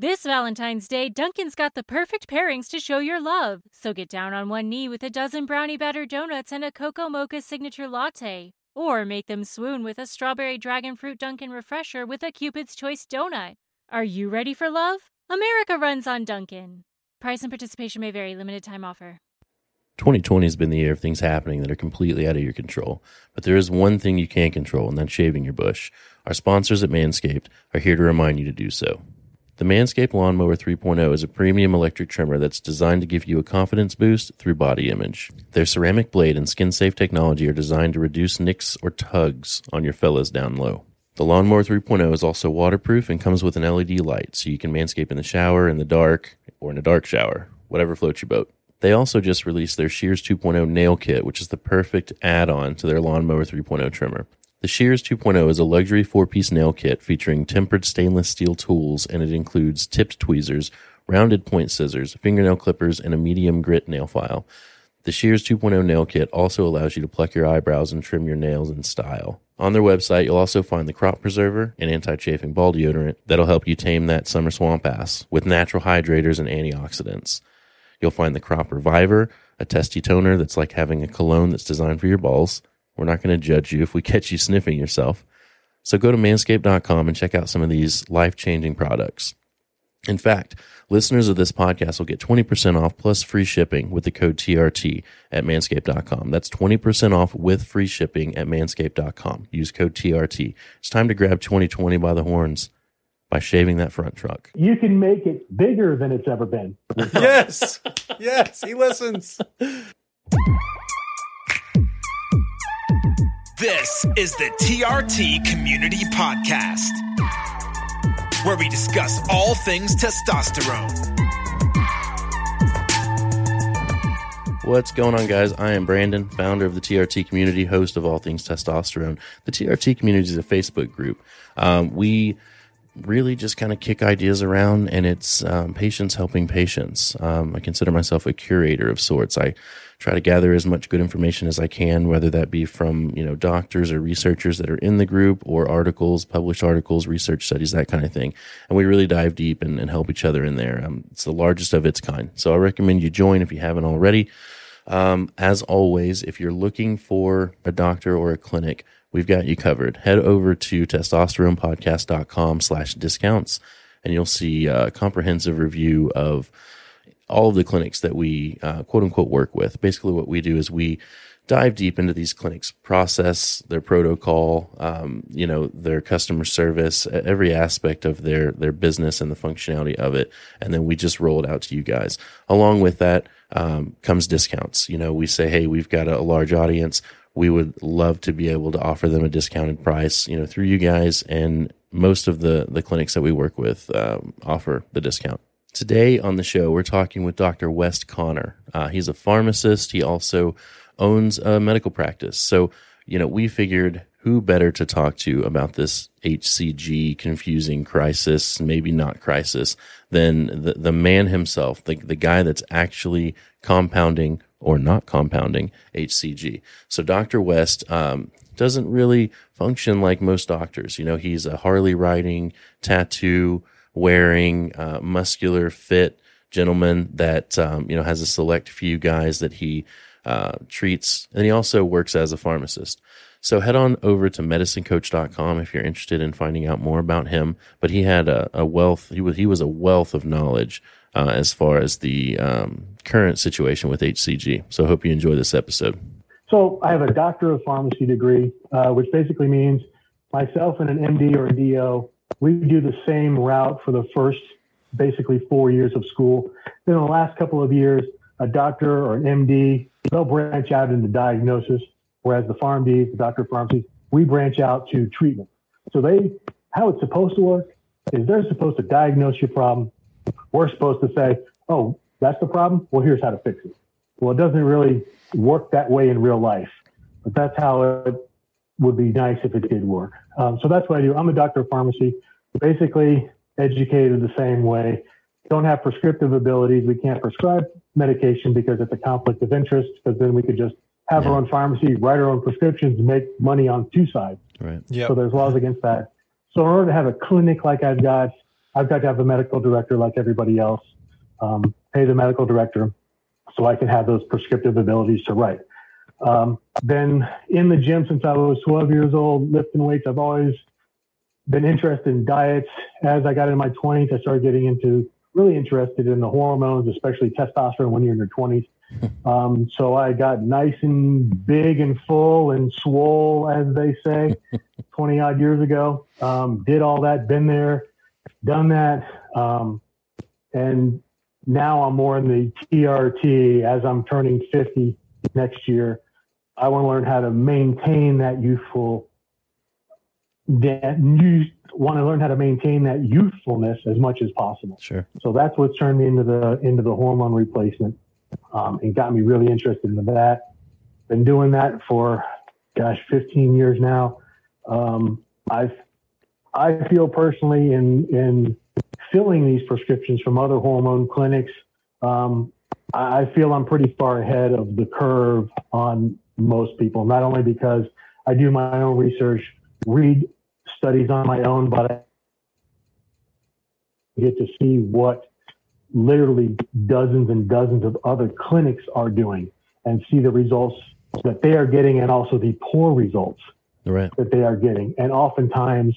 This Valentine's Day, Dunkin's got the perfect pairings to show your love. So get down on one knee with a dozen brownie batter donuts and a cocoa mocha signature latte. Or make them swoon with a strawberry dragon fruit Dunkin' refresher with a Cupid's Choice donut. Are you ready for love? America runs on Dunkin'. Price and participation may vary, limited time offer. 2020 has been the year of things happening that are completely out of your control. But there is one thing you can control, and that's shaving your bush. Our sponsors at Manscaped are here to remind you to do so. The Manscaped Lawnmower 3.0 is a premium electric trimmer that's designed to give you a confidence boost through body image. Their ceramic blade and skin safe technology are designed to reduce nicks or tugs on your fellas down low. The Lawnmower 3.0 is also waterproof and comes with an LED light, so you can manscape in the shower, in the dark, or in a dark shower, whatever floats your boat. They also just released their Shears 2.0 nail kit, which is the perfect add on to their Lawnmower 3.0 trimmer. The Shears 2.0 is a luxury four piece nail kit featuring tempered stainless steel tools, and it includes tipped tweezers, rounded point scissors, fingernail clippers, and a medium grit nail file. The Shears 2.0 nail kit also allows you to pluck your eyebrows and trim your nails in style. On their website, you'll also find the crop preserver and anti chafing ball deodorant that'll help you tame that summer swamp ass with natural hydrators and antioxidants. You'll find the crop reviver, a testy toner that's like having a cologne that's designed for your balls. We're not going to judge you if we catch you sniffing yourself. So go to manscaped.com and check out some of these life changing products. In fact, listeners of this podcast will get 20% off plus free shipping with the code TRT at manscaped.com. That's 20% off with free shipping at manscaped.com. Use code TRT. It's time to grab 2020 by the horns by shaving that front truck. You can make it bigger than it's ever been. yes. Yes. He listens. This is the TRT Community Podcast, where we discuss all things testosterone. What's going on, guys? I am Brandon, founder of the TRT community, host of All Things Testosterone. The TRT community is a Facebook group. Um, we really just kind of kick ideas around, and it's um, patients helping patients. Um, I consider myself a curator of sorts. I try to gather as much good information as I can, whether that be from you know doctors or researchers that are in the group, or articles, published articles, research studies, that kind of thing. And we really dive deep and, and help each other in there. Um, it's the largest of its kind, so I recommend you join if you haven't already. Um, as always, if you're looking for a doctor or a clinic we've got you covered. Head over to testosteronepodcast.com slash discounts and you'll see a comprehensive review of all of the clinics that we uh, quote unquote work with. Basically, what we do is we dive deep into these clinics' process, their protocol, um, you know, their customer service, every aspect of their their business and the functionality of it, and then we just roll it out to you guys. Along with that um, comes discounts. You know, we say, hey, we've got a, a large audience we would love to be able to offer them a discounted price, you know, through you guys. And most of the, the clinics that we work with um, offer the discount. Today on the show, we're talking with Dr. West Connor. Uh, he's a pharmacist. He also owns a medical practice. So, you know, we figured who better to talk to about this HCG confusing crisis, maybe not crisis, than the, the man himself, the, the guy that's actually compounding or not compounding HCG. So Dr. West um, doesn't really function like most doctors. You know, he's a Harley riding, tattoo wearing, uh, muscular, fit gentleman that um, you know has a select few guys that he uh, treats, and he also works as a pharmacist. So head on over to medicinecoach.com if you're interested in finding out more about him. But he had a, a wealth, he was, he was a wealth of knowledge uh, as far as the um, current situation with HCG. So hope you enjoy this episode. So I have a doctor of pharmacy degree, uh, which basically means myself and an MD or a DO, we do the same route for the first basically four years of school. Then in the last couple of years, a doctor or an MD, they'll branch out into diagnosis, whereas the PharmD, the doctor of pharmacy, we branch out to treatment. So they, how it's supposed to work is they're supposed to diagnose your problem, we're supposed to say, oh, that's the problem. Well, here's how to fix it. Well, it doesn't really work that way in real life, but that's how it would be nice if it did work. Um, so that's what I do. I'm a doctor of pharmacy, basically educated the same way. Don't have prescriptive abilities. We can't prescribe medication because it's a conflict of interest, because then we could just have yeah. our own pharmacy, write our own prescriptions, make money on two sides. Right. Yep. So there's laws against that. So in order to have a clinic like I've got, I've got to have a medical director like everybody else. Um, pay the medical director so I can have those prescriptive abilities to write. Um, then in the gym since I was 12 years old, lifting weights, I've always been interested in diets. As I got in my 20s, I started getting into really interested in the hormones, especially testosterone when you're in your 20s. Um, so I got nice and big and full and swole, as they say, 20 odd years ago. Um, did all that, been there, done that. Um, and now I'm more in the TRT as I'm turning 50 next year. I want to learn how to maintain that youthful, that you want to learn how to maintain that youthfulness as much as possible. Sure. So that's what's turned me into the into the hormone replacement, um, and got me really interested in that. Been doing that for, gosh, 15 years now. Um, I've I feel personally in in filling these prescriptions from other hormone clinics. Um, I feel I'm pretty far ahead of the curve on most people, not only because I do my own research, read studies on my own, but I get to see what literally dozens and dozens of other clinics are doing and see the results that they are getting and also the poor results Right. that they are getting. And oftentimes,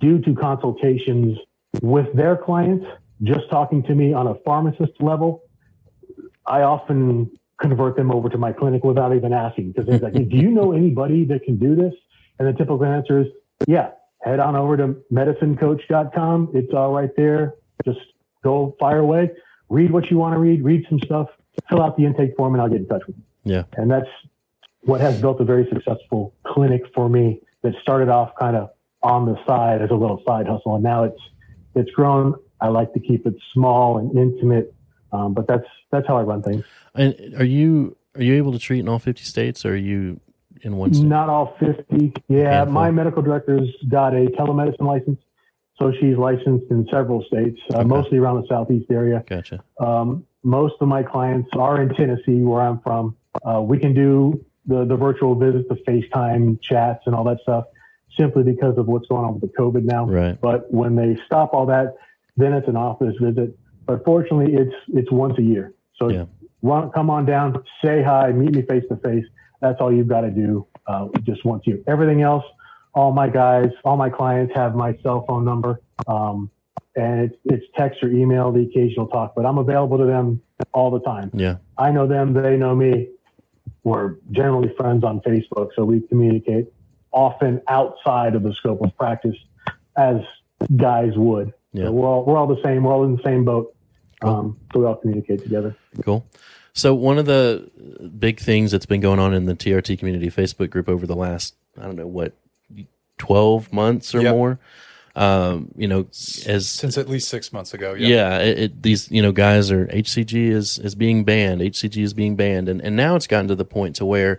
due to consultations with their clients, just talking to me on a pharmacist level, I often convert them over to my clinic without even asking because they're like, "Do you know anybody that can do this?" And the typical answer is, "Yeah, head on over to medicinecoach.com. It's all right there. Just go fire away. Read what you want to read. Read some stuff. Fill out the intake form, and I'll get in touch with you." Yeah. And that's what has built a very successful clinic for me that started off kind of on the side as a little side hustle. And now it's, it's grown. I like to keep it small and intimate. Um, but that's, that's how I run things. And are you are you able to treat in all 50 states or are you in one state? Not all 50. Yeah. Handful. My medical director's got a telemedicine license. So she's licensed in several states, uh, Okay. mostly around the Southeast area. Gotcha. Um, most of my clients are in Tennessee, where I'm from. Uh, we can do the, the virtual visits, the FaceTime chats, and all that stuff, simply because of what's going on with the COVID now. Right. But when they stop all that, then it's an office visit. But fortunately, it's it's once a year. So Yeah. run, come on down, say hi, meet me face to face. That's all you've got to do, uh, just once year. Everything else, all my guys, all my clients have my cell phone number. Um, and it's, it's text or email, the occasional talk, but I'm available to them all the time. Yeah. I know them, they know me. We're generally friends on Facebook, so we communicate often outside of the scope of practice as guys would. Yeah. So we're all we're all the same. We're all in the same boat. Um, so we all communicate together. Cool. So one of the big things that's been going on in the TRT community Facebook group over the last I don't know what twelve months or Yep. more, um, you know, as Since at least six months ago. yeah, it, it, these you know guys are HCG is is being banned. HCG is being banned, and and now it's gotten to the point to where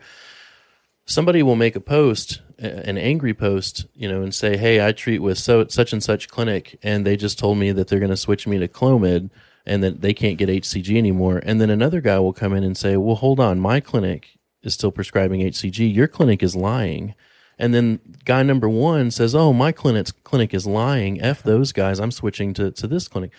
somebody will make a post, an angry post, you know, and say, "Hey, I treat with so such and such clinic, and they just told me that they're going to switch me to Clomid." And that they can't get HCG anymore. And then another guy will come in and say, Well, hold on, my clinic is still prescribing HCG. Your clinic is lying. And then guy number one says, "Oh, my clinic's clinic is lying. F those guys. I'm switching to, to this clinic."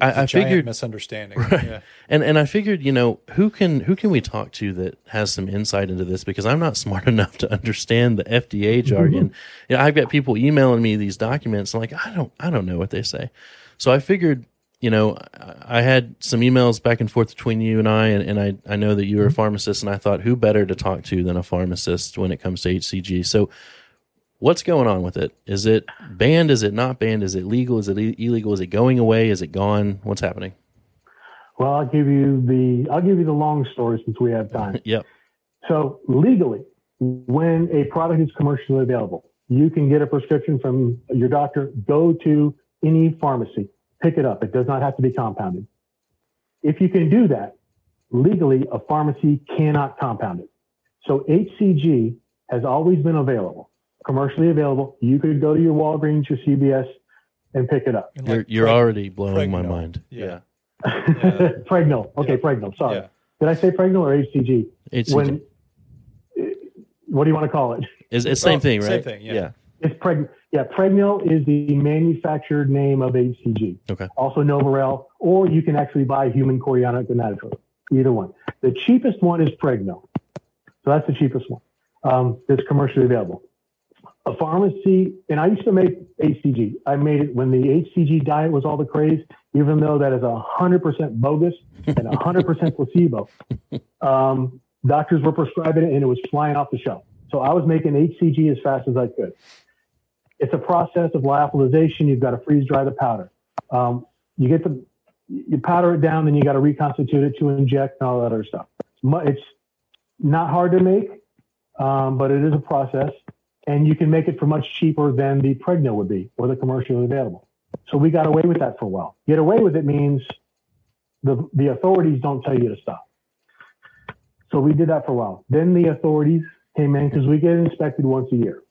I, figured, misunderstanding. Yeah. and and I figured, you know, who can who can we talk to that has some insight into this? Because I'm not smart enough to understand the FDA jargon. You know, I've got people emailing me these documents. I'm like, I don't I don't know what they say. So I figured, you know, I had some emails back and forth between you and I, and, and I I know that you're a mm-hmm. pharmacist, and I thought, who better to talk to than a pharmacist when it comes to HCG? So what's going on with it? Is it banned? Is it not banned? Is it legal? Is it illegal? Is it going away? Is it gone? What's happening? Well, I'll give you the I'll give you the long story since we have time. Yep. So legally, when a product is commercially available, you can get a prescription from your doctor. Go to any pharmacy, pick it up. It does not have to be compounded. If you can do that legally, a pharmacy cannot compound it. So HCG has always been available, commercially available. You could go to your Walgreens, your CVS, and pick it up. And You're, you're preg- already blowing my mind. Yeah. Pregnyl. Okay, Yeah. Pregnyl. Sorry. Yeah. Did I say Pregnyl or HCG? HCG. When, eh, what do you want to call it? It's, it's same Oh, thing, right? same right? thing, yeah. It's preg. Yeah, Pregnyl is the manufactured name of HCG. Okay. Also Novarel, or you can actually buy human chorionic gonadotropin. Either one. The cheapest one is Pregnyl. So that's the cheapest one um, that's commercially available. A pharmacy, and I used to make HCG. I made it when the HCG diet was all the craze, even though that is 100% bogus and 100% placebo. Um, doctors were prescribing it and it was flying off the shelf. So I was making HCG as fast as I could. It's a process of lyophilization. You've got to freeze dry the powder. Um, you get the, you powder it down, then you got to reconstitute it to inject and all that other stuff. It's not hard to make, um, but it is a process, and you can make it for much cheaper than the Pregnyl would be or the commercially available. So we got away with that for a while. Get away with it means the the authorities don't tell you to stop. So we did that for a while. Then the authorities came in because we get inspected once a year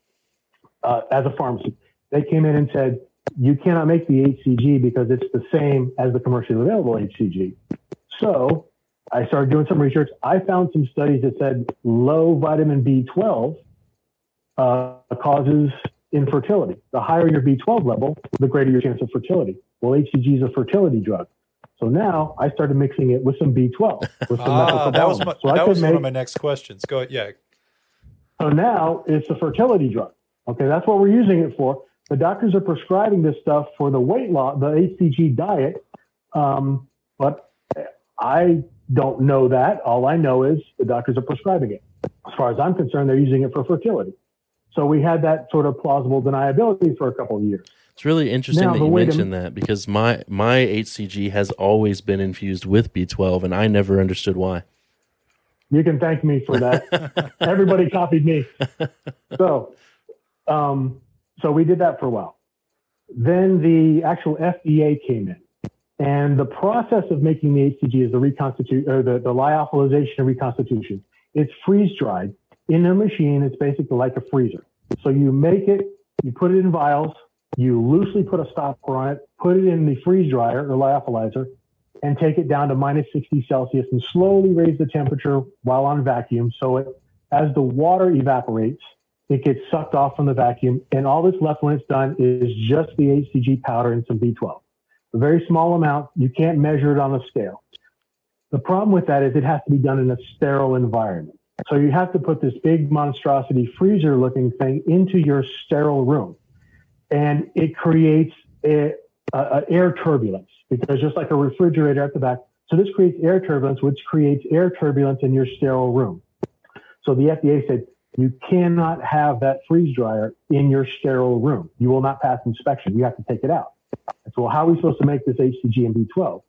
uh, as a pharmacy. They came in and said, you cannot make the HCG because it's the same as the commercially available HCG. So I started doing some research. I found some studies that said low vitamin B12 uh, causes infertility. The higher your B12 level, the greater your chance of fertility. Well, HCG is a fertility drug. So now I started mixing it with some B12. With some ah, that was, my, so that was make, one of my next questions. Go ahead. Yeah. So now it's a fertility drug. Okay, that's what we're using it for. The doctors are prescribing this stuff for the weight loss, the HCG diet. Um, but I don't know that. All I know is the doctors are prescribing it. As far as I'm concerned, they're using it for fertility. So we had that sort of plausible deniability for a couple of years. It's really interesting now, that you mentioned that because my my HCG has always been infused with B12, and I never understood why. You can thank me for that. Everybody copied me. So, um, so we did that for a while. Then the actual FDA came in and the process of making the HCG is the reconstitute or the, the lyophilization and reconstitution. It's freeze dried in a machine. It's basically like a freezer. So you make it, you put it in vials, you loosely put a stopper on it, put it in the freeze dryer or lyophilizer, and take it down to minus 60 Celsius and slowly raise the temperature while on vacuum. So it, as the water evaporates, it gets sucked off from the vacuum, and all that's left when it's done is just the HCG powder and some B12 a very small amount. You can't measure it on a scale. The problem with that is it has to be done in a sterile environment. So you have to put this big monstrosity freezer looking thing into your sterile room. And it creates a, a, a air turbulence because just like a refrigerator at the back. So this creates air turbulence, which creates air turbulence in your sterile room. So the FDA said, you cannot have that freeze dryer in your sterile room. You will not pass inspection. You have to take it out. I said, well, how are we supposed to make this HCG and B12?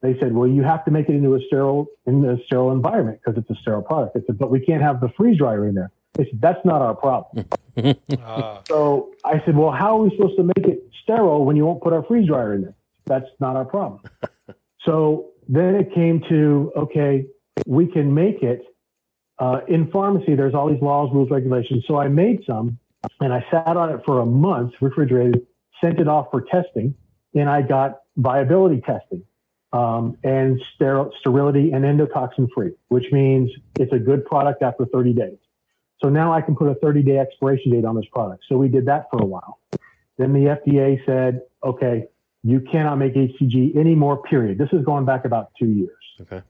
They said, well, you have to make it into a sterile, in a sterile environment because it's a sterile product. I said, but we can't have the freeze dryer in there. They said, that's not our problem. uh. So I said, well, how are we supposed to make it sterile when you won't put our freeze dryer in there? That's not our problem. so then it came to, okay, we can make it uh, in pharmacy. There's all these laws, rules, regulations. So I made some and I sat on it for a month, refrigerated, sent it off for testing, and I got viability testing um, and steril- sterility and endotoxin free, which means it's a good product after 30 days. So now I can put a 30 day expiration date on this product. So we did that for a while. Then the FDA said, okay, you cannot make HCG anymore, period. This is going back about two years. Okay.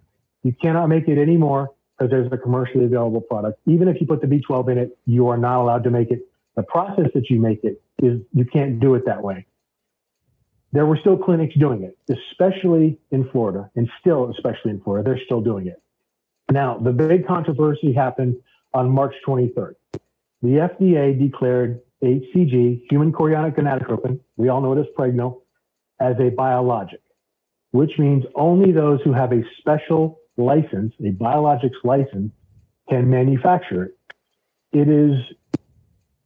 You cannot make it anymore because there's a commercially available product. Even if you put the B12 in it, you are not allowed to make it. The process that you make it is you can't do it that way. There were still clinics doing it, especially in Florida, and still, especially in Florida, they're still doing it. Now, the big controversy happened on March 23rd. The FDA declared HCG, human chorionic gonadotropin, we all know it as Pregnyl, as a biologic, which means only those who have a special license, a biologics license, can manufacture it. It is,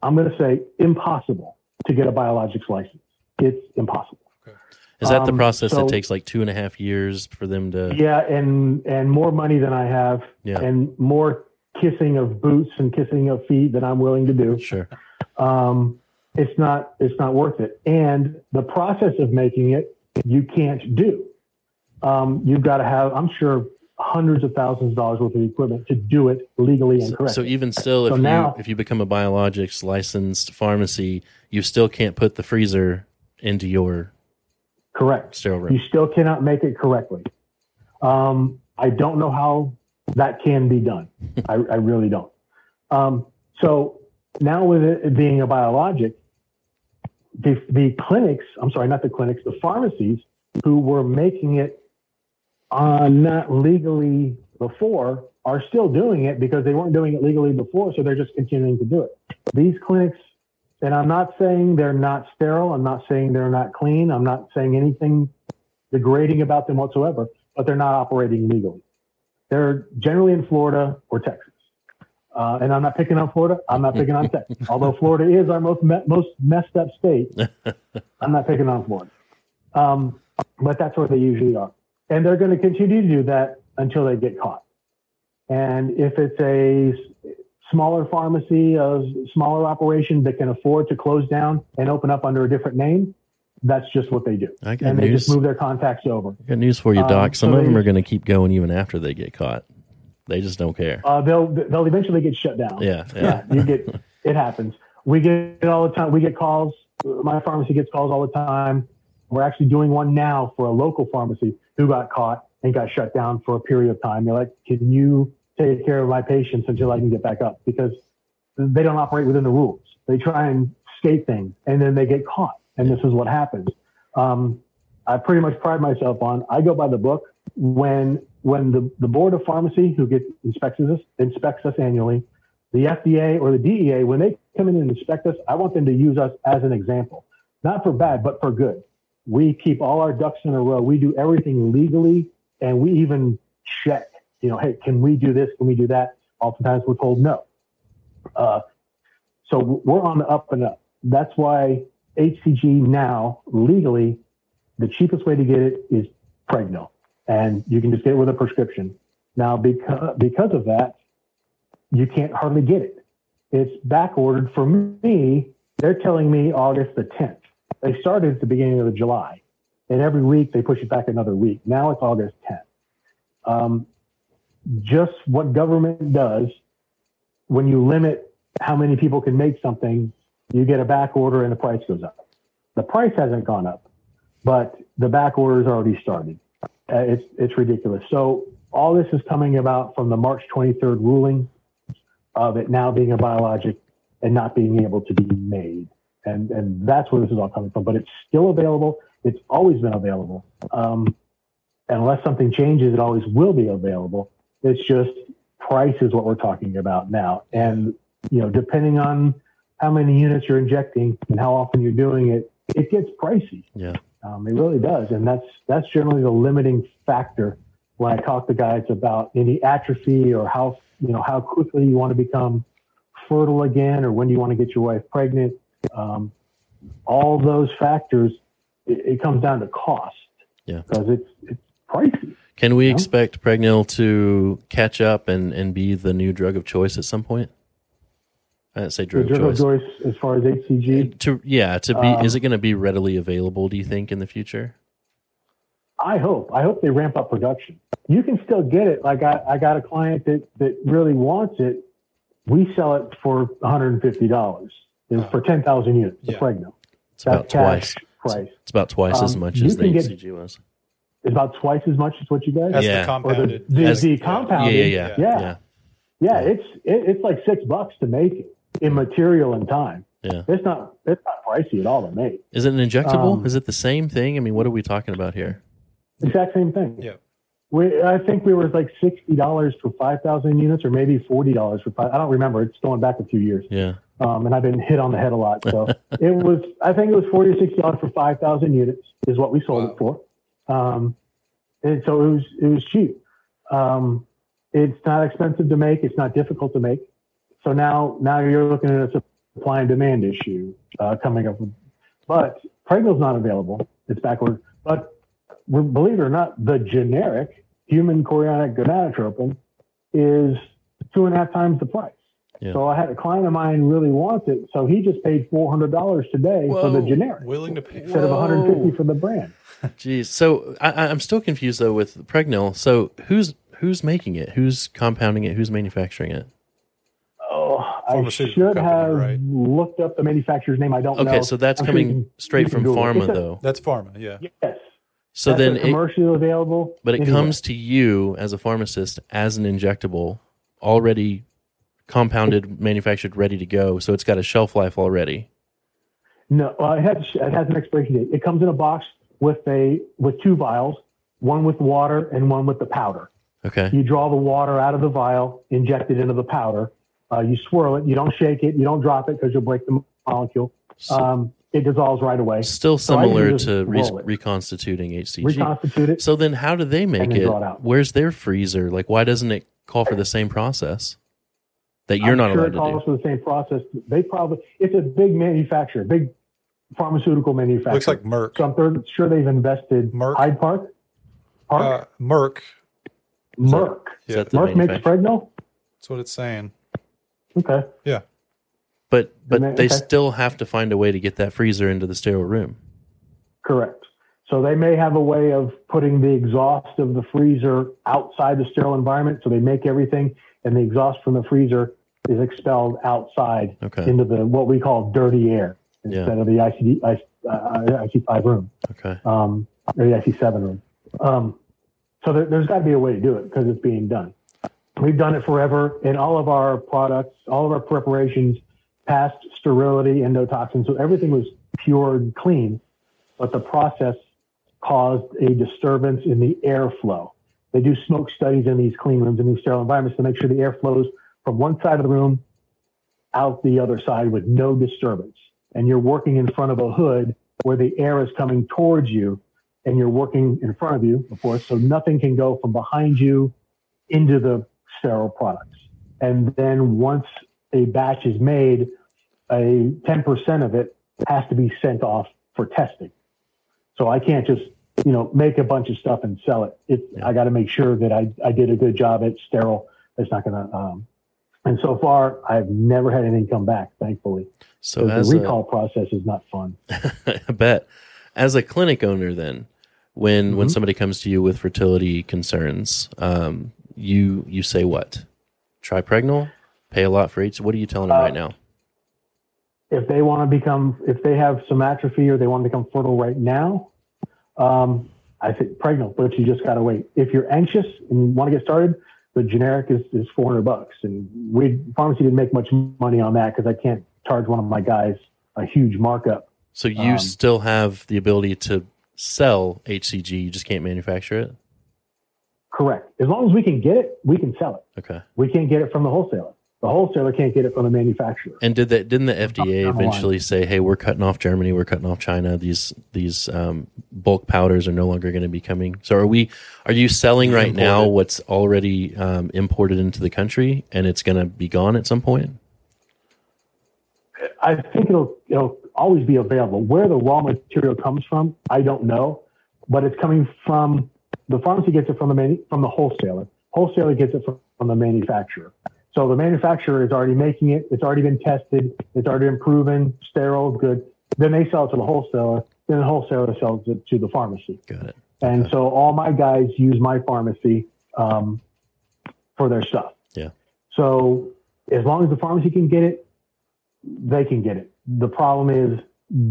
I'm going to say, impossible to get a biologics license. It's impossible. Okay. Is that the um, process um, so, that takes like two and a half years for them to? Yeah, and and more money than I have, yeah. and more kissing of boots and kissing of feet than I'm willing to do. Sure. Um, it's not it's not worth it, and the process of making it you can't do. Um, you've got to have, I'm sure, hundreds of thousands of dollars worth of equipment to do it legally and So, correctly. so even still, if So now- you if you become a biologics licensed pharmacy, you still can't put the freezer into your Correct. sterile room. You still cannot make it correctly. Um, I don't know how that can be done. I, I really don't. Um, so now with it being a biologic, the, the clinics, I'm sorry, not the clinics, the pharmacies who were making it uh, not legally before are still doing it because they weren't doing it legally before. So they're just continuing to do it. These clinics, and I'm not saying they're not sterile. I'm not saying they're not clean. I'm not saying anything degrading about them whatsoever, but they're not operating legally. They're generally in Florida or Texas. Uh, and I'm not picking on Florida. I'm not picking on Texas. Although Florida is our most me- most messed up state, I'm not picking on Florida. Um, but that's where they usually are, and they're going to continue to do that until they get caught. And if it's a smaller pharmacy, a smaller operation that can afford to close down and open up under a different name, that's just what they do. I got And they just move their contacts over. I got news for you, Um, Doc. Some so of them are going to keep going even after they get caught. They just don't care. Uh, they'll they'll eventually get shut down. Yeah, yeah. yeah, you get it happens. We get it all the time. We get calls. My pharmacy gets calls all the time. We're actually doing one now for a local pharmacy who got caught and got shut down for a period of time. They're like, "Can you take care of my patients until I can get back up?" Because they don't operate within the rules. They try and skate things, and then they get caught. And this is what happens. Um, I pretty much pride myself on. I go by the book. When when the, the board of pharmacy who gets inspects us inspects us annually, the FDA or the DEA when they come in and inspect us, I want them to use us as an example, not for bad but for good. We keep all our ducks in a row. We do everything legally, and we even check. You know, hey, can we do this? Can we do that? Oftentimes we're told no. Uh, so we're on the up and up. That's why HCG now legally, the cheapest way to get it is Pregnyl, and you can just get it with a prescription. Now, because because of that, you can't hardly get it. It's back ordered for me. They're telling me August the 10th. They started at the beginning of July, and every week they push it back another week. Now it's August 10th. Um, just what government does when you limit how many people can make something, you get a back order and the price goes up. The price hasn't gone up, but the back order's already started. Uh, it's it's ridiculous. So all this is coming about from the March 23rd ruling of it now being a biologic and not being able to be made, and and that's where this is all coming from. But it's still available. It's always been available. Um, unless something changes, it always will be available. It's just price is what we're talking about now, and you know, depending on how many units you're injecting and how often you're doing it, it gets pricey. Yeah. Um, it really does, and that's that's generally the limiting factor when I talk to guys about any atrophy or how you know how quickly you want to become fertile again, or when you want to get your wife pregnant. Um, all those factors, it, it comes down to cost. Yeah. because it's it's pricey. Can we expect Pregnyl to catch up and, and be the new drug of choice at some point? I didn't say The drug, drug of choice. choice as far as HCG, To yeah, to be Um, is it going to be readily available? Do you think in the future? I hope. I hope they ramp up production. You can still get it. Like I, I got a client that, that really wants it. We sell it for $150 is for 10,000 units, the Yeah. Pregnyl. It's about That's cash twice. price. It's about twice as Um, much as the can get- HCG was. It's about twice as much as what you guys. That's Yeah. the or the, compounded. the, As- the Yeah, compounded. yeah, yeah, Yeah. yeah, Yeah, it's it, it's like six bucks to make it in material and time. yeah. It's not it's not pricey at all to make. Is it an injectable? Um, is it the same thing? I mean, what are we talking about here? Exact same thing. Yeah. We, I think we were like sixty dollars for five thousand units, or maybe forty dollars for five. I don't remember. It's going back a few years, Yeah, um, and I've been hit on the head a lot. So it was. I think it was forty or sixty dollars for five thousand units is what we sold Wow. it for, um, and so it was. It was cheap. Um, it's not expensive to make. It's not difficult to make. So now, now you're looking at a supply and demand issue uh, coming up. But Pregnyl's not available. It's backward. But believe it or not, the generic human chorionic gonadotropin is two and a half times the price. Yeah. So I had a client of mine really wants it, so he just paid four hundred dollars today for the generic Willing to pay. instead of one hundred fifty for the brand. Jeez. So I, I- I'm still confused though with Pregnyl. So who's who's making it? Who's compounding it? Who's manufacturing it? Oh, I should company, have right? looked up the manufacturer's name. I don't know. Okay, so that's I'm coming can- straight from Google pharma a- though. That's pharma. Yeah. Yes. So That's then a it, commercially available. but it anywhere. comes to you as a pharmacist as an injectable already compounded, manufactured, ready to go. So it's got a shelf life already. No, well, it has it has an expiration date. It comes in a box with a with two vials, one with water and one with the powder. Okay. You draw the water out of the vial, inject it into the powder. Uh, you swirl it. You don't shake it. You don't drop it because you'll break the molecule. So- Um, it dissolves right away. Still similar just to re- reconstituting HCG. Reconstitute it. So then, how do they make it? it. Where's their freezer? Like, why doesn't it call for the same process that you're I'm not sure allowed it to calls do? for the same process. They probably it's a big manufacturer, big pharmaceutical manufacturer. Looks like Merck. so I'm thir- sure they've invested. Merck? Hyde Park, Park, Uh, Merck. Merck. Is Yeah. that the Merck makes manufacturer? That's what it's saying. Okay. Yeah. But but Then they they- okay. still have to find a way to get that freezer into the sterile room. Correct. So they may have a way of putting the exhaust of the freezer outside the sterile environment. So they make everything, and the exhaust from the freezer is expelled outside Okay. into the what we call dirty air Yeah. instead of the ICD, I, uh, ISO 5 room Okay. um, or the ISO 7 room. Um, so there, there's got to be a way to do it because it's being done. We've done it forever in all of our products, all of our preparations, past sterility, endotoxin. So everything was pure and clean, but the process caused a disturbance in the airflow. They do smoke studies in these clean rooms, in these sterile environments to make sure the air flows from one side of the room out the other side with no disturbance. And you're working in front of a hood where the air is coming towards you and you're working in front of you, of course, so nothing can go from behind you into the sterile products. And then once a batch is made, a 10% of it has to be sent off for testing. So I can't just, you know, make a bunch of stuff and sell it. It, I got to make sure that I, I did a good job at sterile. It's not going to, um, and so far I've never had anything come back, thankfully. So the a, recall process is not fun. I bet. As a clinic owner, then, when when Mhm. somebody comes to you with fertility concerns, um, you you say what? Try Pregnyl, pay a lot for H. What are you telling them Uh, right now? if they want to become, if they have some atrophy or they want to become fertile right now, um, I think Pregnyl, but you just got to wait. If you're anxious and want to get started, the generic is, is 400 bucks. And we, pharmacy didn't make much money on that because I can't charge one of my guys a huge markup. So you um, still have the ability to sell HCG, you just can't manufacture it. Correct. As long as we can get it, we can sell it. Okay. We can't get it from the wholesaler. The wholesaler can't get it from the manufacturer. And did that? Didn't the FDA down line. eventually say, "Hey, we're cutting off Germany, we're cutting off China. These these um, bulk powders are no longer going to be coming." So are we? Are you selling right now what's already um, imported into the country, and it's going to be gone at some point? I think it'll it'll always be available. Where the raw material comes from, I don't know, but it's coming from the pharmacy gets it from the manu- from the wholesaler. Wholesaler gets it from, from the manufacturer. So the manufacturer is already making it. It's already been tested. It's already been proven sterile, good. Then they sell it to the wholesaler. Then the wholesaler sells it to the pharmacy. Got it. And so all my guys use my pharmacy um, for their stuff. Yeah. So as long as the pharmacy can get it, they can get it. The problem is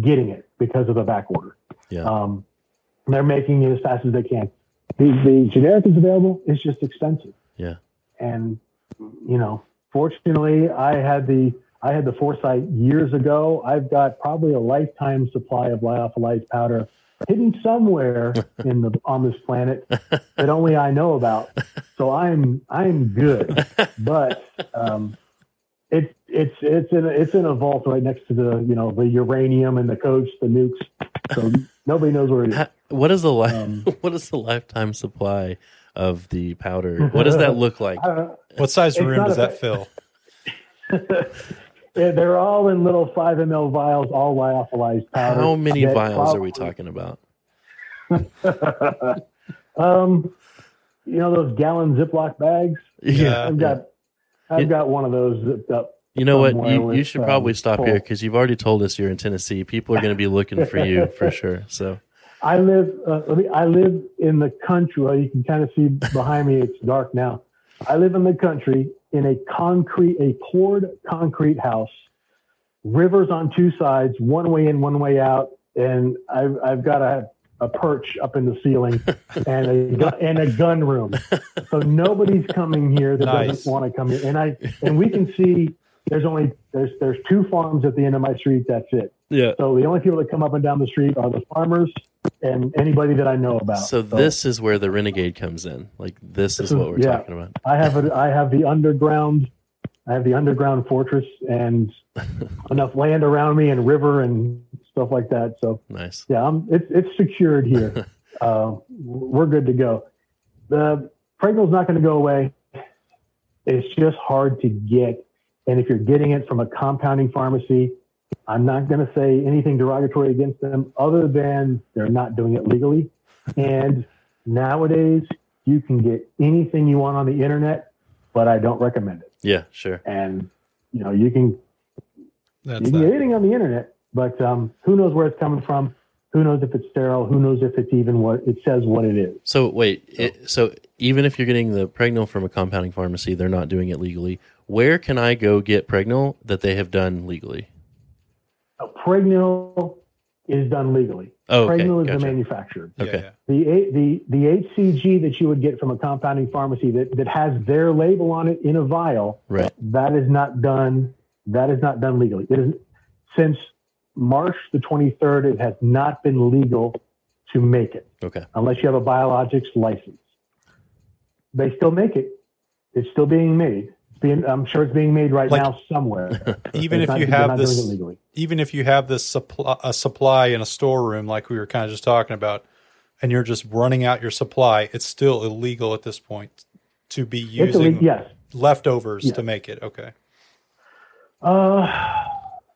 getting it because of the back order. Yeah. Um, they're making it as fast as they can. The, the generic is available. It's just expensive. Yeah. And you know, fortunately, I had the I had the foresight years ago. I've got probably a lifetime supply of lyophilized powder hidden somewhere in the on this planet that only I know about. So I'm I'm good, but um, it's it's it's in a, it's in a vault right next to the you know the uranium and the coach, the nukes. So nobody knows where it is. What is the li- Um, what is the lifetime supply of the powder? What does that look like? I don't know. What size It's room does a- that fill? Yeah, They're all in little five ml vials, all lyophilized powder. How many that vials are we talking about? um, you know those gallon Ziploc bags. Yeah. I've got, I've got one of those zipped up. You know what? You, with, you should um, probably stop here because you've already told us you're in Tennessee. People are going to be looking for you for sure. So I live. Uh, let me. I live in the country. Well, you can kind of see behind me. It's dark now. I live in the country in a concrete, a poured concrete house. Rivers on two sides, one way in, one way out, and I've I've got a a perch up in the ceiling and a gu- and a gun room. So nobody's coming here that Nice. doesn't want to come here. And I and we can see there's only there's there's two farms at the end of my street. That's it. Yeah. So the only people that come up and down the street are the farmers and anybody that I know about. So this is where the renegade comes in. Like this is This what is- we're yeah. talking about. I have a, I have the underground I have the underground fortress and enough land around me and river and stuff like that. So Nice. yeah, I'm, it's it's secured here. uh, we're good to go. The Pregnyl's not going to go away. It's just hard to get, and if you're getting it from a compounding pharmacy, I'm not going to say anything derogatory against them, other than they're not doing it legally. and nowadays, you can get anything you want on the internet, but I don't recommend it. Yeah, sure. And you know, you can That's you can get anything on the internet, but um, who knows where it's coming from? Who knows if it's sterile? Who knows if it's even what it says what it is? So wait, it, so even if you're getting the Pregnyl from a compounding pharmacy, they're not doing it legally. Where can I go get Pregnyl that they have done legally? A Pregnyl is done legally. Oh, okay, Pregnyl is gotcha. the manufacturer. Okay. The the the HCG that you would get from a compounding pharmacy that, that has their label on it in a vial, Right. that is not done. That is not done legally. It is since March the 23rd. It has not been legal to make it. Okay. unless you have a biologics license. They still make it. It's still being made. Being, I'm sure it's being made right Like, now somewhere. Even if not- you have this, even if you have this supply, a supply in a storeroom, like we were kind of just talking about, and you're just running out your supply, it's still illegal at this point to be using. Yes. leftovers Yeah. to make it. Okay. Uh,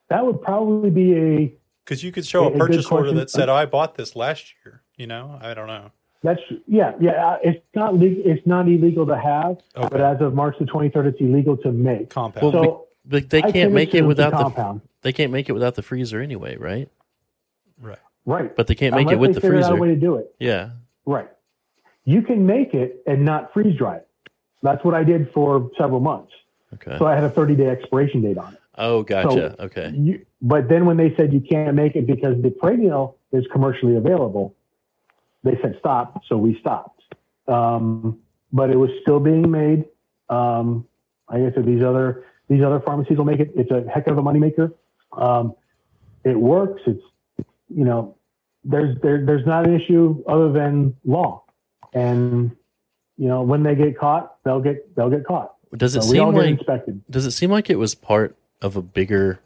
that would probably be a. Because you could show A- a a purchase order that said, "I bought this last year." You know, I don't know. That's yeah yeah. uh, It's not legal. It's not illegal to have, Okay. but as of March the 23rd, it's illegal to make. Compound. Well, so But they can't make it without the compound. they can't make it without the freezer anyway, right? right. right. But they can't make Unless it with they the freezer. out a way to do it. Yeah. Right. You can make it and not freeze dry it. That's what I did for several months. Okay. So I had a 30 day expiration date on it. Oh, gotcha. So- okay. You, but then when they said you can't make it because the Pregnyl is commercially available, they said stop. So we stopped. Um, but it was still being made. Um, like I said, these other these other pharmacies will make it. It's a heck of a moneymaker. Um, it works. It's you know there's there, there's not an issue other than law, and you know when they get caught, they'll get they'll get caught. Does it So seem like inspected. does it seem like it was part of a bigger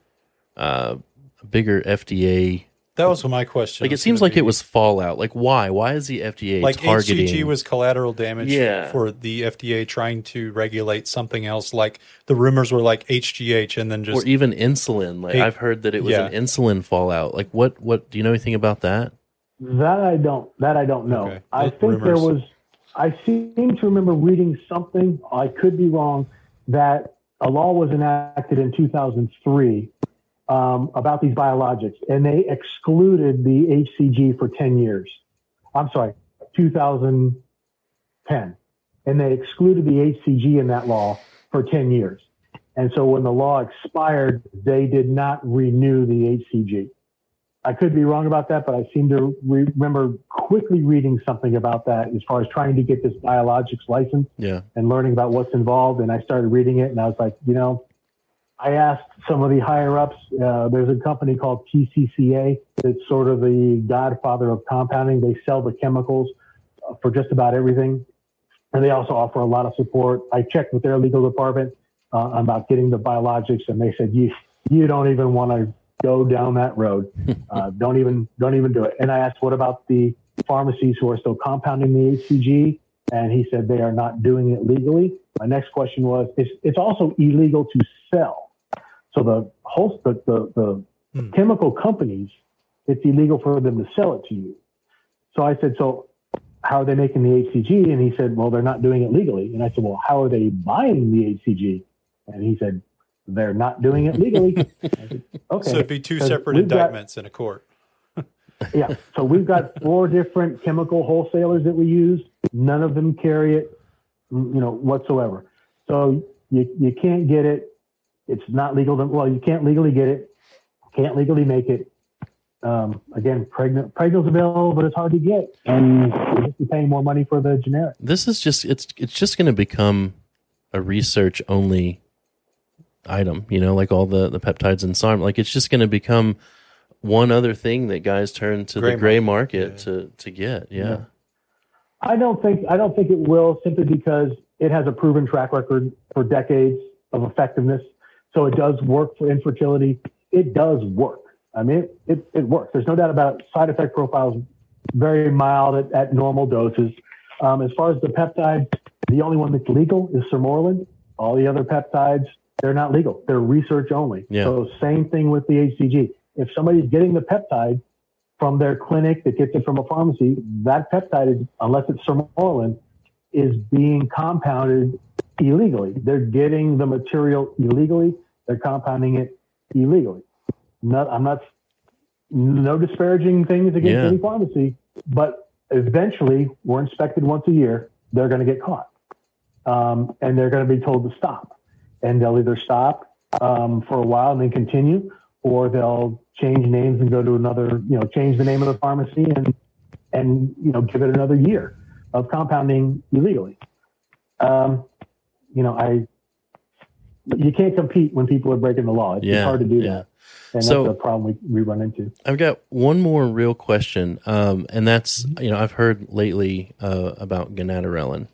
uh a bigger FDA That was my question. like it seems like be. it was fallout. Like why? Why is the FDA like targeting HCG was collateral damage Yeah. for the FDA trying to regulate something else. Like the rumors were like HGH, and then just or even insulin? Like Hey, I've heard that it was yeah. an insulin fallout. Like what what do you know anything about that? That I don't. That I don't know. Okay. I L- think there was. I seem to remember reading something. I could be wrong. That a law was enacted in 2003 um, about these biologics, and they excluded the HCG for 10 years. I'm sorry, 2010, and they excluded the HCG in that law for 10 years. And so when the law expired, they did not renew the HCG. I could be wrong about that, but I seem to re- remember quickly reading something about that as far as trying to get this biologics license Yeah. and learning about what's involved. And I started reading it and I was like, you know, I asked some of the higher ups. Uh, there's a company called PCCA that's sort of the godfather of compounding. They sell the chemicals uh, for just about everything. And they also offer a lot of support. I checked with their legal department uh, about getting the biologics and they said, you, you don't even want to go down that road. Uh, don't even, don't even do it. And I asked, what about the pharmacies who are still compounding the HCG? And he said they are not doing it legally. My next question was, it's, it's also illegal to sell. So the whole, the, the, the Hmm. chemical companies, it's illegal for them to sell it to you. So I said, so how are they making the HCG? And he said, well, they're not doing it legally. And I said, well, how are they buying the HCG? And he said, they're not doing it legally. Said, okay. so it'd be two separate we've got- indictments in a court. Yeah. So we've got four different chemical wholesalers that we use. None of them carry it, mm, you know, whatsoever. So you, you can't get it. It's not legal. To, well, you can't legally get it. Can't legally make it. Um, again, Pregnyl, Pregnyl's available, but it's hard to get, and you're just paying more money for the generic. This is just it's it's just going to become a research only item. You know, like all the the peptides and SARM. Like it's just going to become one other thing that guys turn to Gray the gray market. market to to get. Yeah. Yeah. I don't think I don't think it will simply because it has a proven track record for decades of effectiveness. So it does work for infertility. It does work. I mean, it, it, it works. There's no doubt about it. Side effect profiles very mild at, at normal doses. Um, as far as the peptide, the only one that's legal is Sermorelin. All the other peptides, they're not legal. They're research only. Yeah. So same thing with the HCG. If somebody's getting the peptide from their clinic that gets it from a pharmacy, that peptide is, unless it's Sermorelin, is being compounded illegally. They're getting the material illegally. They're compounding it illegally. Not, I'm not, no disparaging things against Yeah. any pharmacy, but eventually we're inspected once a year. They're going to get caught. Um, and they're going to be told to stop. And they'll either stop um, for a while and then continue, or they'll change names and go to another, you know, change the name of the pharmacy and, and, you know, give it another year of compounding illegally. Um, you know, I, you can't compete when people are breaking the law. It's, Yeah, hard to do yeah. that. And So- that's a problem we, we run into. I've got one more real question, um, and that's you know I've heard lately uh, about gonadorelin.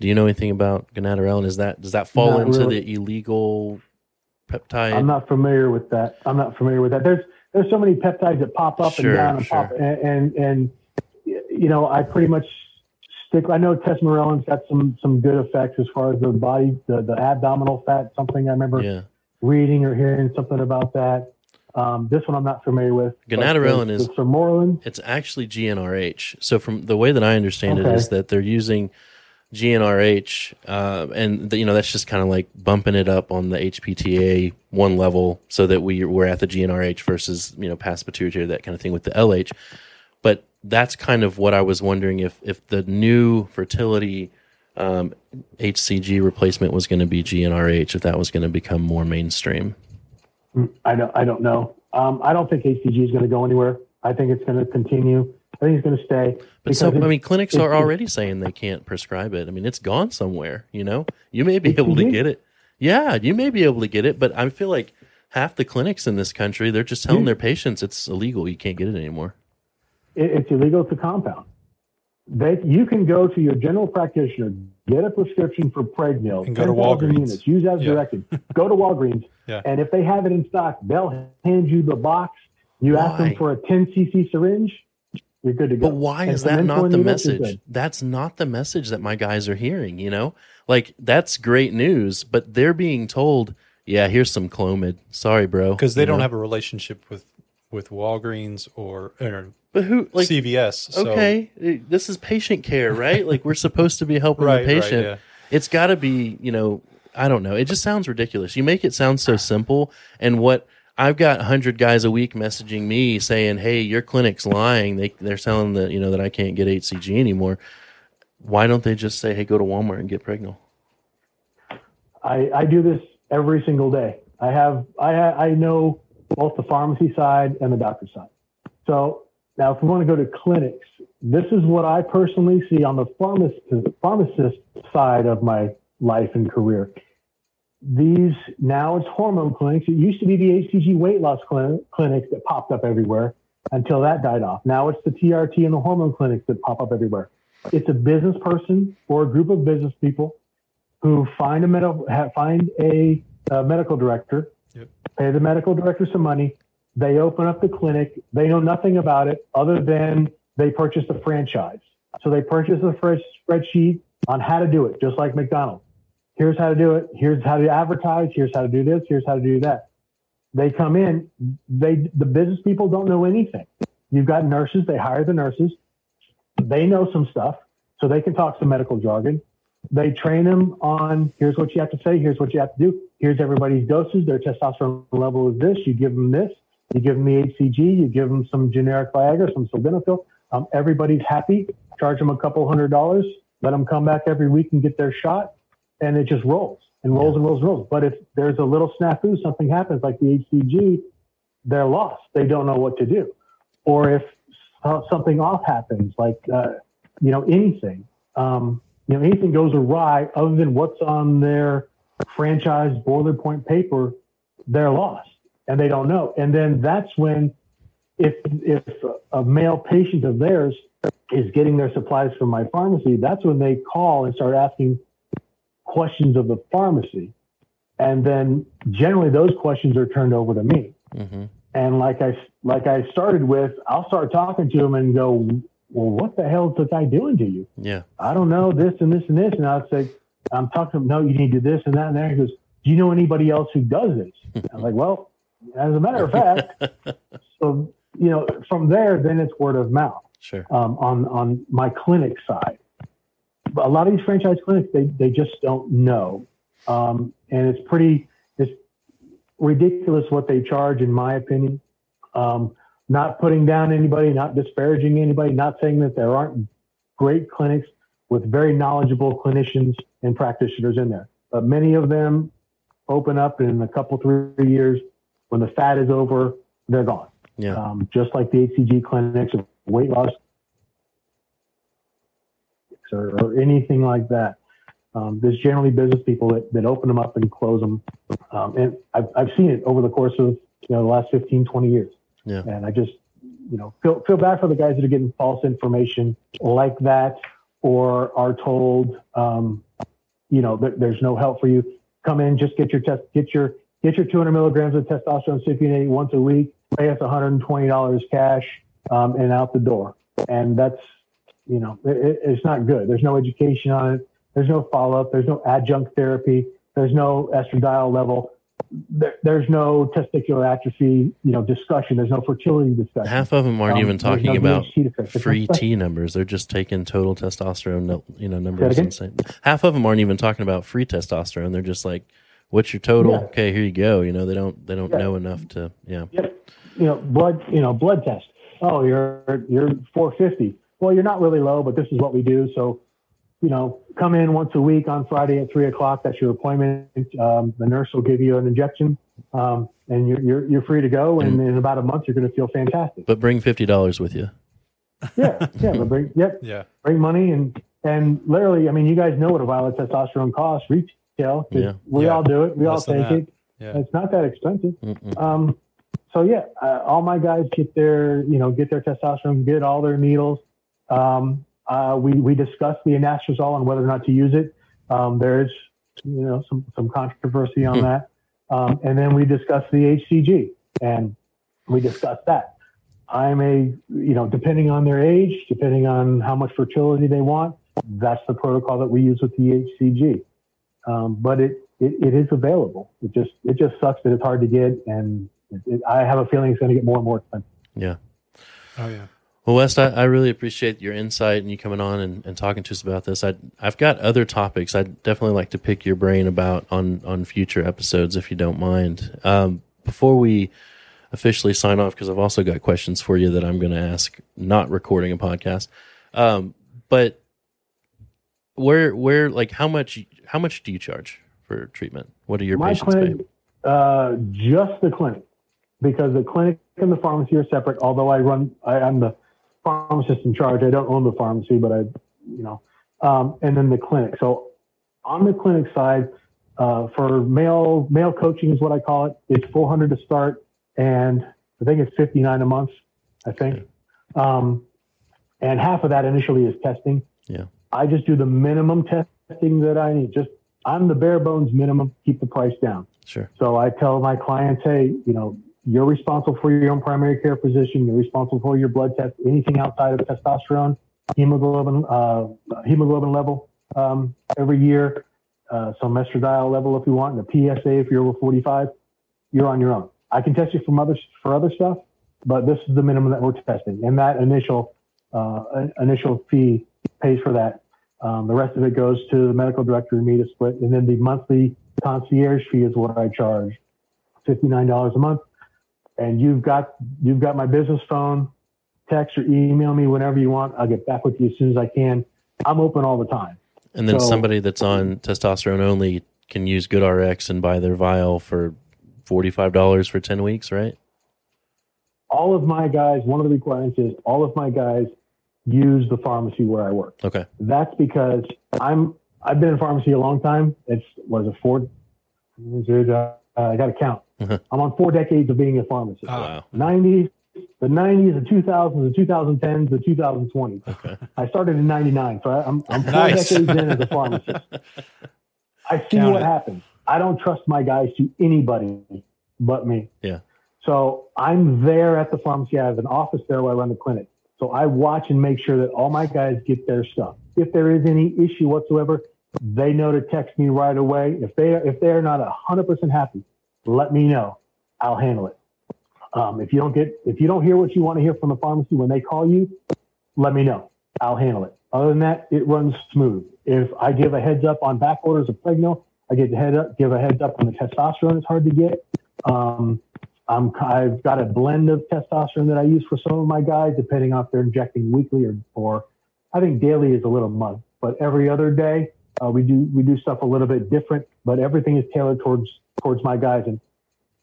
Do you know anything about gonadorelin? Is that does that fall Not into really. the illegal peptide? I'm not familiar with that. I'm not familiar with that. There's there's so many peptides that pop up Sure, and down and sure. pop and, and and you know I pretty much stick. I know tesamorelin's got some some good effects as far as the body the, the abdominal fat. Something I remember yeah, reading or hearing something about that. Um, this one I'm not familiar with. But Gonadorelin is- the Sermorelin. it's actually GnRH. So from the way that I understand it Okay. is that they're using GnRH, uh, and you know that's just kind of like bumping it up on the HPTA one level, so that we we're at the GnRH versus you know past pituitary that kind of thing with the LH. That's kind of what I was wondering if if the new fertility um, HCG replacement was going to be GnRH, if that was going to become more mainstream. I don't I don't know. Um, I don't think HCG is going to go anywhere. I think it's going to continue. I think it's going to stay. But so, I mean, clinics are already saying they can't prescribe it. I mean, it's gone somewhere. You know, you may be able to get it. Yeah, you may be able to get it, but I feel like half the clinics in this country they're just telling their patients it's illegal. You can't get it anymore. It, it's illegal to compound. They, you can go to your general practitioner, get a prescription for Pregnyl, And go to Walgreens. units, use as Yeah. directed. go to Walgreens, Yeah. and if they have it in stock, they'll hand you the box. You ask them for a 10 cc syringe, you're good to go. But why And is that not the message? That's not the message that my guys are hearing, you know? Like that's great news, but they're being told, "Yeah, here's some Clomid." Sorry, bro. because they You don't know? have a relationship with with Walgreens or, or But who like CVS. So, okay, this is patient care, right? like we're supposed to be helping Right, the right, patient. yeah. It's got to be, you know, I don't know. It just sounds ridiculous. You make it sound so simple, and what I've got hundred guys a week messaging me saying, "Hey, your clinic's lying. They they're selling the you know that I can't get HCG anymore." Why don't they just say, "Hey, go to Walmart and get Pregnyl"? I, I do this every single day. I have I I know both the pharmacy side and the doctor side. So now, if we want to go to clinics, this is what I personally see on the pharmacist pharmacist side of my life and career. These now it's hormone clinics. It used to be the HCG weight loss clin- clinics that popped up everywhere until that died off. Now it's the TRT and the hormone clinics that pop up everywhere. It's a business person or a group of business people who find a medical find a, uh medical director, Yep. pay the medical director some money. They open up the clinic. They know nothing about it other than they purchased a franchise. So they purchase a fresh spreadsheet on how to do it, just like McDonald's. Here's how to do it. Here's how to advertise. Here's how to do this. Here's how to do that. They come in. They the business people don't know anything. You've got nurses. They hire the nurses. They know some stuff, so they can talk some medical jargon. They train them on here's what you have to say, here's what you have to do, here's everybody's doses, their testosterone level is this, you give them this, You give them the HCG, you give them some generic Viagra, some sildenafil. Um, everybody's happy. Charge them a couple hundred dollars. Let them come back every week and get their shot, and it just rolls and rolls and rolls and rolls. But if there's a little snafu, something happens like the HCG, they're lost. They don't know what to do. Or if something off happens, like uh, you know anything, um, you know anything goes awry other than what's on their franchise boiler point paper, they're lost and they don't know. And then that's when, if if a male patient of theirs is getting their supplies from my pharmacy, that's when they call and start asking questions of the pharmacy. And then generally those questions are turned over to me. Mm-hmm. And like I like I started with, I'll start talking to them and go, "Well, what the hell is the guy doing to you?" Yeah, I don't know this and this and this, and I'll say, "I'm talking to him. No, you need to do this and that and there." He goes, "Do you know anybody else who does this?" I'm like, "Well, as a matter of fact." so you know, from there, then it's word of mouth. Sure. Um, on on my clinic side, but a lot of these franchise clinics they they just don't know, um, and it's pretty it's ridiculous what they charge, in my opinion. Um, not putting down anybody, not disparaging anybody, not saying that there aren't great clinics with very knowledgeable clinicians and practitioners in there, but many of them open up in a couple three years when the fat is over, they're gone. Yeah. Um, just like the HCG clinics or weight loss or, or anything like that. Um, there's generally business people that, that open them up and close them. Um, and I've, I've seen it over the course of, you know, the last 15, 20 years. Yeah. And I just, you know, feel, feel bad for the guys that are getting false information like that or are told, um, you know, that there's no help for you. Come in, just get your test, get your, get your 200 milligrams of testosterone cypionate once a week, pay us $120 cash um, and out the door. And that's, you know, it, it's not good. There's no education on it. There's no follow up. There's no adjunct therapy. There's no estradiol level. There, there's no testicular atrophy, you know, discussion. There's no fertility discussion. Half of them aren't um, even talking no about free T numbers. They're just taking total testosterone, you know, numbers. And half of them aren't even talking about free testosterone. They're just like, "What's your total? Yeah. Okay, here you go." You know, they don't they don't yeah. know enough to, yeah. Yep. You know, blood, you know, blood test oh, you're you're 450. Well, you're not really low, but this is what we do. So, you know, come in once a week on Friday at three o'clock. That's your appointment. Um, the nurse will give you an injection, um, and you're, you're you're free to go. And in about a month, you're going to feel fantastic. But bring fifty dollars with you. Yeah, yeah, but bring yep, yeah, bring money and and literally, I mean, you guys know what a vial of testosterone costs retail. Yeah. We yeah. all do it. We Less all take it. Yeah. It's not that expensive. Um, so yeah, uh, all my guys get their, you know, get their testosterone, get all their needles. Um, uh, we we discuss the anastrozole and whether or not to use it. Um, there's, you know, some some controversy on hmm. that. Um, and then we discuss the HCG, and we discuss that. I'm a, you know, depending on their age, depending on how much fertility they want, that's the protocol that we use with the HCG. Um, but it, it, it is available. It just it just sucks that it's hard to get, and it, it, I have a feeling it's going to get more and more expensive. Yeah. Oh yeah. Well, West, I, I, really appreciate your insight and you coming on and, and talking to us about this. I, I've got other topics I'd definitely like to pick your brain about on, on future episodes, if you don't mind. Um, before we officially sign off, because I've also got questions for you that I'm going to ask, not recording a podcast. Um, but where, where, like, how much, how much do you charge for treatment? What are your My patients clinic, pay? Uh, just the clinic because the clinic and the pharmacy are separate. Although I run, I, am the pharmacist in charge. I don't own the pharmacy, but I, you know, um, and then the clinic. So on the clinic side, uh, for male male coaching is what I call it. It's 400 to start, and I think it's 59 a month. I think, um, and half of that initially is testing. Yeah, I just do the minimum testing that I need. Just I'm the bare bones minimum. Keep the price down. Sure. So I tell my clients, hey, you know, you're responsible for your own primary care physician. You're responsible for your blood test. Anything outside of testosterone, hemoglobin, uh, hemoglobin level um, every year, uh, some estradiol level if you want, and a PSA if you're over 45. You're on your own. I can test you from other for other stuff, but this is the minimum that we're testing, and that initial uh, initial fee pays for that. Um, the rest of it goes to the medical director and me to split, and then the monthly concierge fee is what I charge, fifty nine dollars a month and you've got you've got my business phone. Text or email me whenever you want. I'll get back with you as soon as I can. I'm open all the time. And then So- somebody that's on testosterone only can use GoodRx and buy their vial for $45 for 10 weeks, right? All of my guys, one of the requirements is all of my guys use the pharmacy where I work. Okay. That's because I'm I've been in pharmacy a long time. It's was it four? uh, I got to count. Mhm. I'm on four decades of being a pharmacist. Ah. Wow. 90s, the 90s, the 2000s, the 2010s, the 2020s. Okay. I started in 99, so I, I'm, I'm four Nice. decades in as a pharmacist. I see Count what it. happens. I don't trust my guys to anybody but me. Yeah. So I'm there at the pharmacy. I have an office there where I run the clinic. So I watch and make sure that all my guys get their stuff. If there is any issue whatsoever, they know to text me right away. If they if they're not hundred percent happy, let me know. I'll handle it. Um, if you don't get if you don't hear what you want to hear from the pharmacy when they call you, let me know. I'll handle it. Other than that, it runs smooth. If I give a heads up on back orders of Pregnyl, I get the head up, give a heads up on the testosterone. It's hard to get. Um, I'm, I've got a blend of testosterone that I use for some of my guys, depending on if they're injecting weekly or, or I think daily is a little much, but every other day uh, we do we do stuff a little bit different. But everything is tailored towards towards my guys, and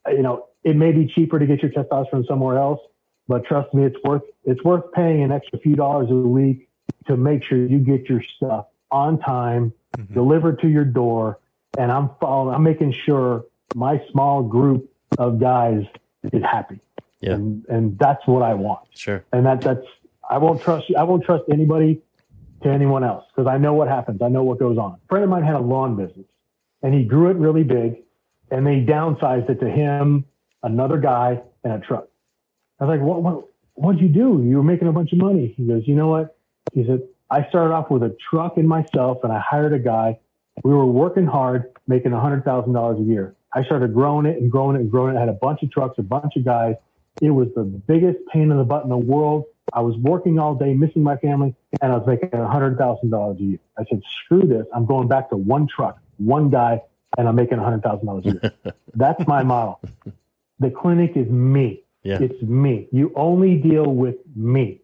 you know it may be cheaper to get your testosterone somewhere else, but trust me, it's worth it's worth paying an extra few dollars a week to make sure you get your stuff on time, Mhm. delivered to your door, and I'm following. I'm making sure my small group of guys is happy. Yeah. And, and that's what I want. Sure. And that that's I won't trust. I won't trust anybody to anyone else because I know what happens. I know what goes on. A friend of mine had a lawn business and he grew it really big and they downsized it to him, another guy, and a truck. I was like, what, what, what'd you do? You were making a bunch of money. He goes, you know what? He said, I started off with a truck and myself and I hired a guy. We were working hard, making a hundred thousand dollars a year. I started growing it and growing it and growing it. I had a bunch of trucks, a bunch of guys. It was the biggest pain in the butt in the world. I was working all day, missing my family, and I was making a hundred thousand dollars a year. I said, screw this. I'm going back to one truck, one guy, and I'm making a hundred thousand dollars a year. That's my model. The clinic is me. Yeah. It's me. You only deal with me.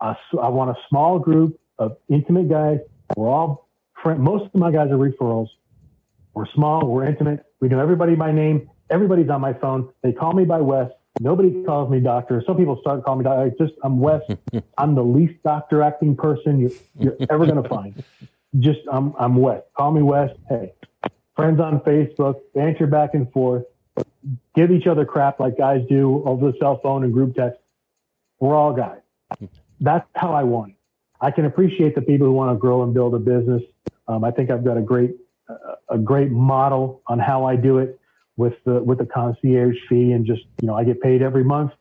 I want a small group of intimate guys. We're all friend. Most of my guys are referrals. We're small. We're intimate. We know everybody by name. Everybody's on my phone. They call me by Wes. Nobody calls me doctor. Some people start calling me doctor. Just I'm Wes. I'm the least doctor acting person you're, you're ever going to find. Just I'm I'm Wes. Call me Wes. Hey, friends on Facebook. Banter back and forth. Give each other crap like guys do over the cell phone and group text. We're all guys. That's how I want it. I can appreciate the people who want to grow and build a business. Um, I think I've got a great a great model on how I do it with the with the concierge fee and just you know I get paid every month.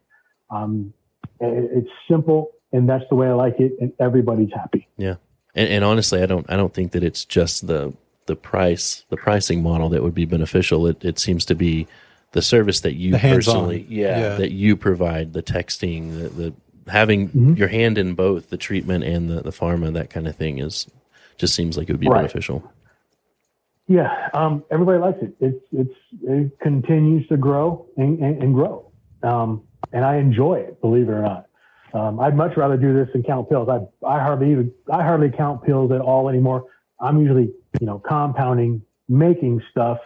Um, it- it's simple and that's the way I like it, and everybody's happy. Yeah. And, and honestly, I don't I don't think that it's just the the price the pricing model that would be beneficial. It it seems to be the service that you personally yeah, Yeah. that you provide the texting the, the having Mhm. your hand in both the treatment and the the pharma that kind of thing is just seems like it would be Right. beneficial. Yeah, um, everybody likes it. It's it's it continues to grow and, and, and grow, um, and I enjoy it. Believe it or not, um, I'd much rather do this than count pills. I I hardly even I hardly count pills at all anymore. I'm usually you know compounding, making stuff,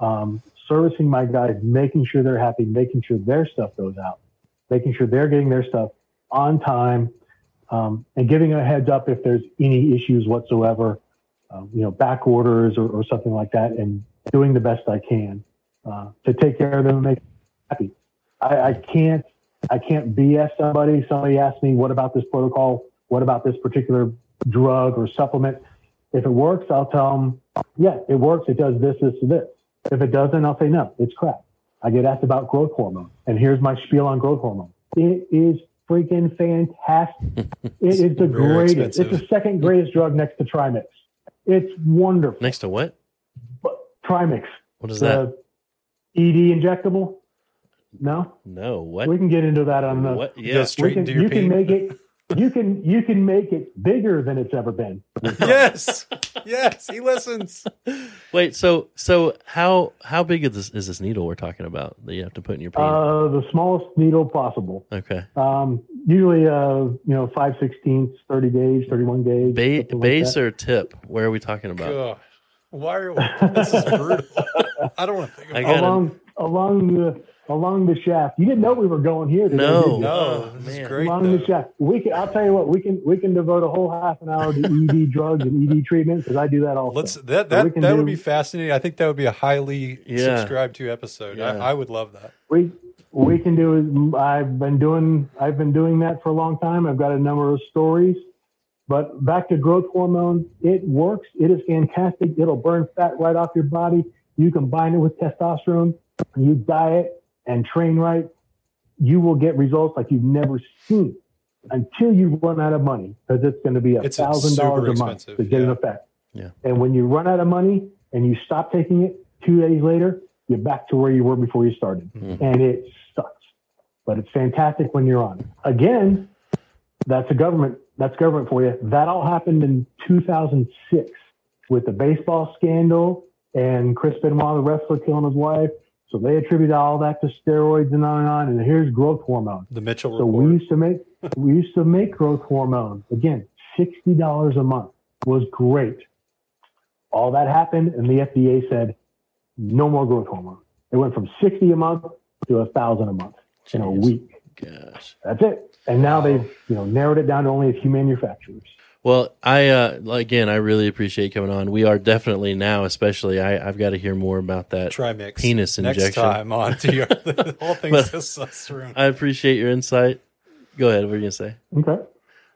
um, servicing my guys, making sure they're happy, making sure their stuff goes out, making sure they're getting their stuff on time, um, and giving a heads up if there's any issues whatsoever uh, you know, back orders or, or something like that, and doing the best I can uh, to take care of them and make them happy. I, I can't, I can't BS somebody. Somebody asks me, "What about this protocol? What about this particular drug or supplement?" If it works, I'll tell them, "Yeah, it works. It does this, this, and this." If it doesn't, I'll say, "No, it's crap." I get asked about growth hormone, and here's my spiel on growth hormone. It is freaking fantastic. It is the greatest. expensive. It's the second greatest drug next to Trimix. It's wonderful. Next to what? But Trimix, What is the that? ED injectable. No, No, what? we can get into that on the. what? Yeah. Straight can, into your you can make it. you can you can make it bigger than it's ever been. yes, yes, he listens. Wait, so so how how big is this is this needle we're talking about that you have to put in your penis? Uh, the smallest needle possible. okay. Um, usually, uh, you know, five sixteenths, thirty gauge, thirty one gauge. Ba- like base that. or tip? Where are we talking about? God, why are we, this is brutal? I don't want to think about got it. it. along along the along the shaft. You didn't know we were going here. Today, No. No, Oh, this man. is great. along though. the shaft. We can. I'll tell you what. We can. We can devote a whole half an hour to ED drugs and ED treatment because I do that also. Let's that that can that do- would be fascinating. I think that would be a highly Yeah. subscribed to episode. Yeah. I, I would love that. we we can do i've been doing i've been doing that for a long time i've got a number of stories but back to growth hormone it works it is fantastic it'll burn fat right off your body you combine it with testosterone and you diet and train right you will get results like you've never seen until you run out of money because it's going to be a thousand dollars a month to get an effect Yeah. and when you run out of money and you stop taking it two days later you're back to where you were before you started Mhm. and it sucks. But it's fantastic when you're on. Again, that's a government. That's government for you. That all happened in 2006 with the baseball scandal and Chris Benoit, the wrestler, killing his wife. So they attribute all that to steroids and on and on. And here's growth hormone. The Mitchell So report. we used to make we used to make growth hormone again, sixty dollars a month was great. All that happened, and the FDA said no more growth hormone. It went from sixty a month to a thousand a month in a week. Gosh. That's it. And now they've you know narrowed it down to only a few manufacturers. Well, I uh, again, I really appreciate coming on. We are definitely now, especially. I, I've got to hear more about that. Trimix. penis injection. Next injection. time on to your the whole thing's But- testosterone. I appreciate your insight. Go ahead. What are you gonna say? Okay.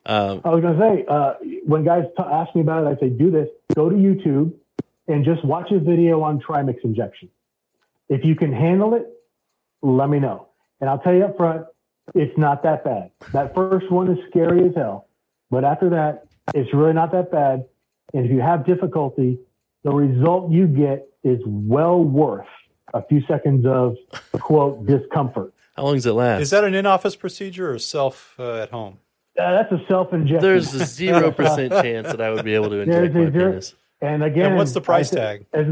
Um, I was going to say, uh, when guys t- ask me about it, I say, do this. Go to YouTube and just watch a video on Trimix injection. If you can handle it, let me know. And I'll tell you up front, it's not that bad. That first one is scary as hell. But after that, it's really not that bad. And if you have difficulty, the result you get is well worth a few seconds of, quote, discomfort. how long does it last? Is that an in-office procedure or self uh, at home? Uh, that's a self injection. There's a zero percent chance that I would be able to inject There's my zero- penis. And again, And what's the price I tag? As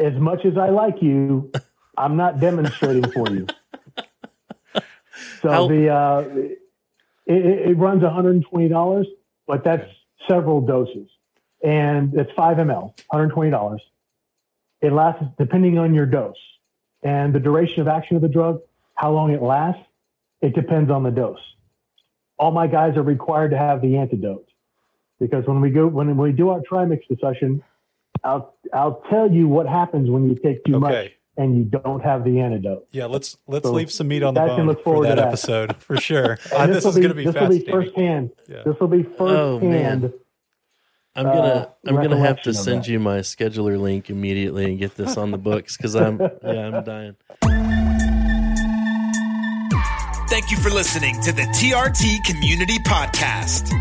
as much as I like you, I'm not demonstrating for you. So How- the uh, it, it it runs 120 dollars, but that's several doses, and it's five ml, 120 dollars. It lasts depending on your dose and the duration of action of the drug, how long it lasts. It depends on the dose. All my guys are required to have the antidote because when we go when we do our trimix discussion, I'll I'll tell you what happens when you take too much Okay. And you don't have the antidote. Yeah, let's let's So leave some meat on the guys can bone look for forward that, to that. episode for sure. Uh, And this will is going to be this will be fascinating. firsthand. Yeah. This will be firsthand. Oh, man. I'm gonna uh, I'm gonna have to send that. you my scheduler link immediately and get this on the books because I'm yeah I'm dying. Thank you for listening to the TRT Community Podcast.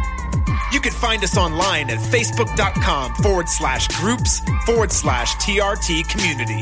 You can find us online at facebook.com forward slash groups forward slash TRT community.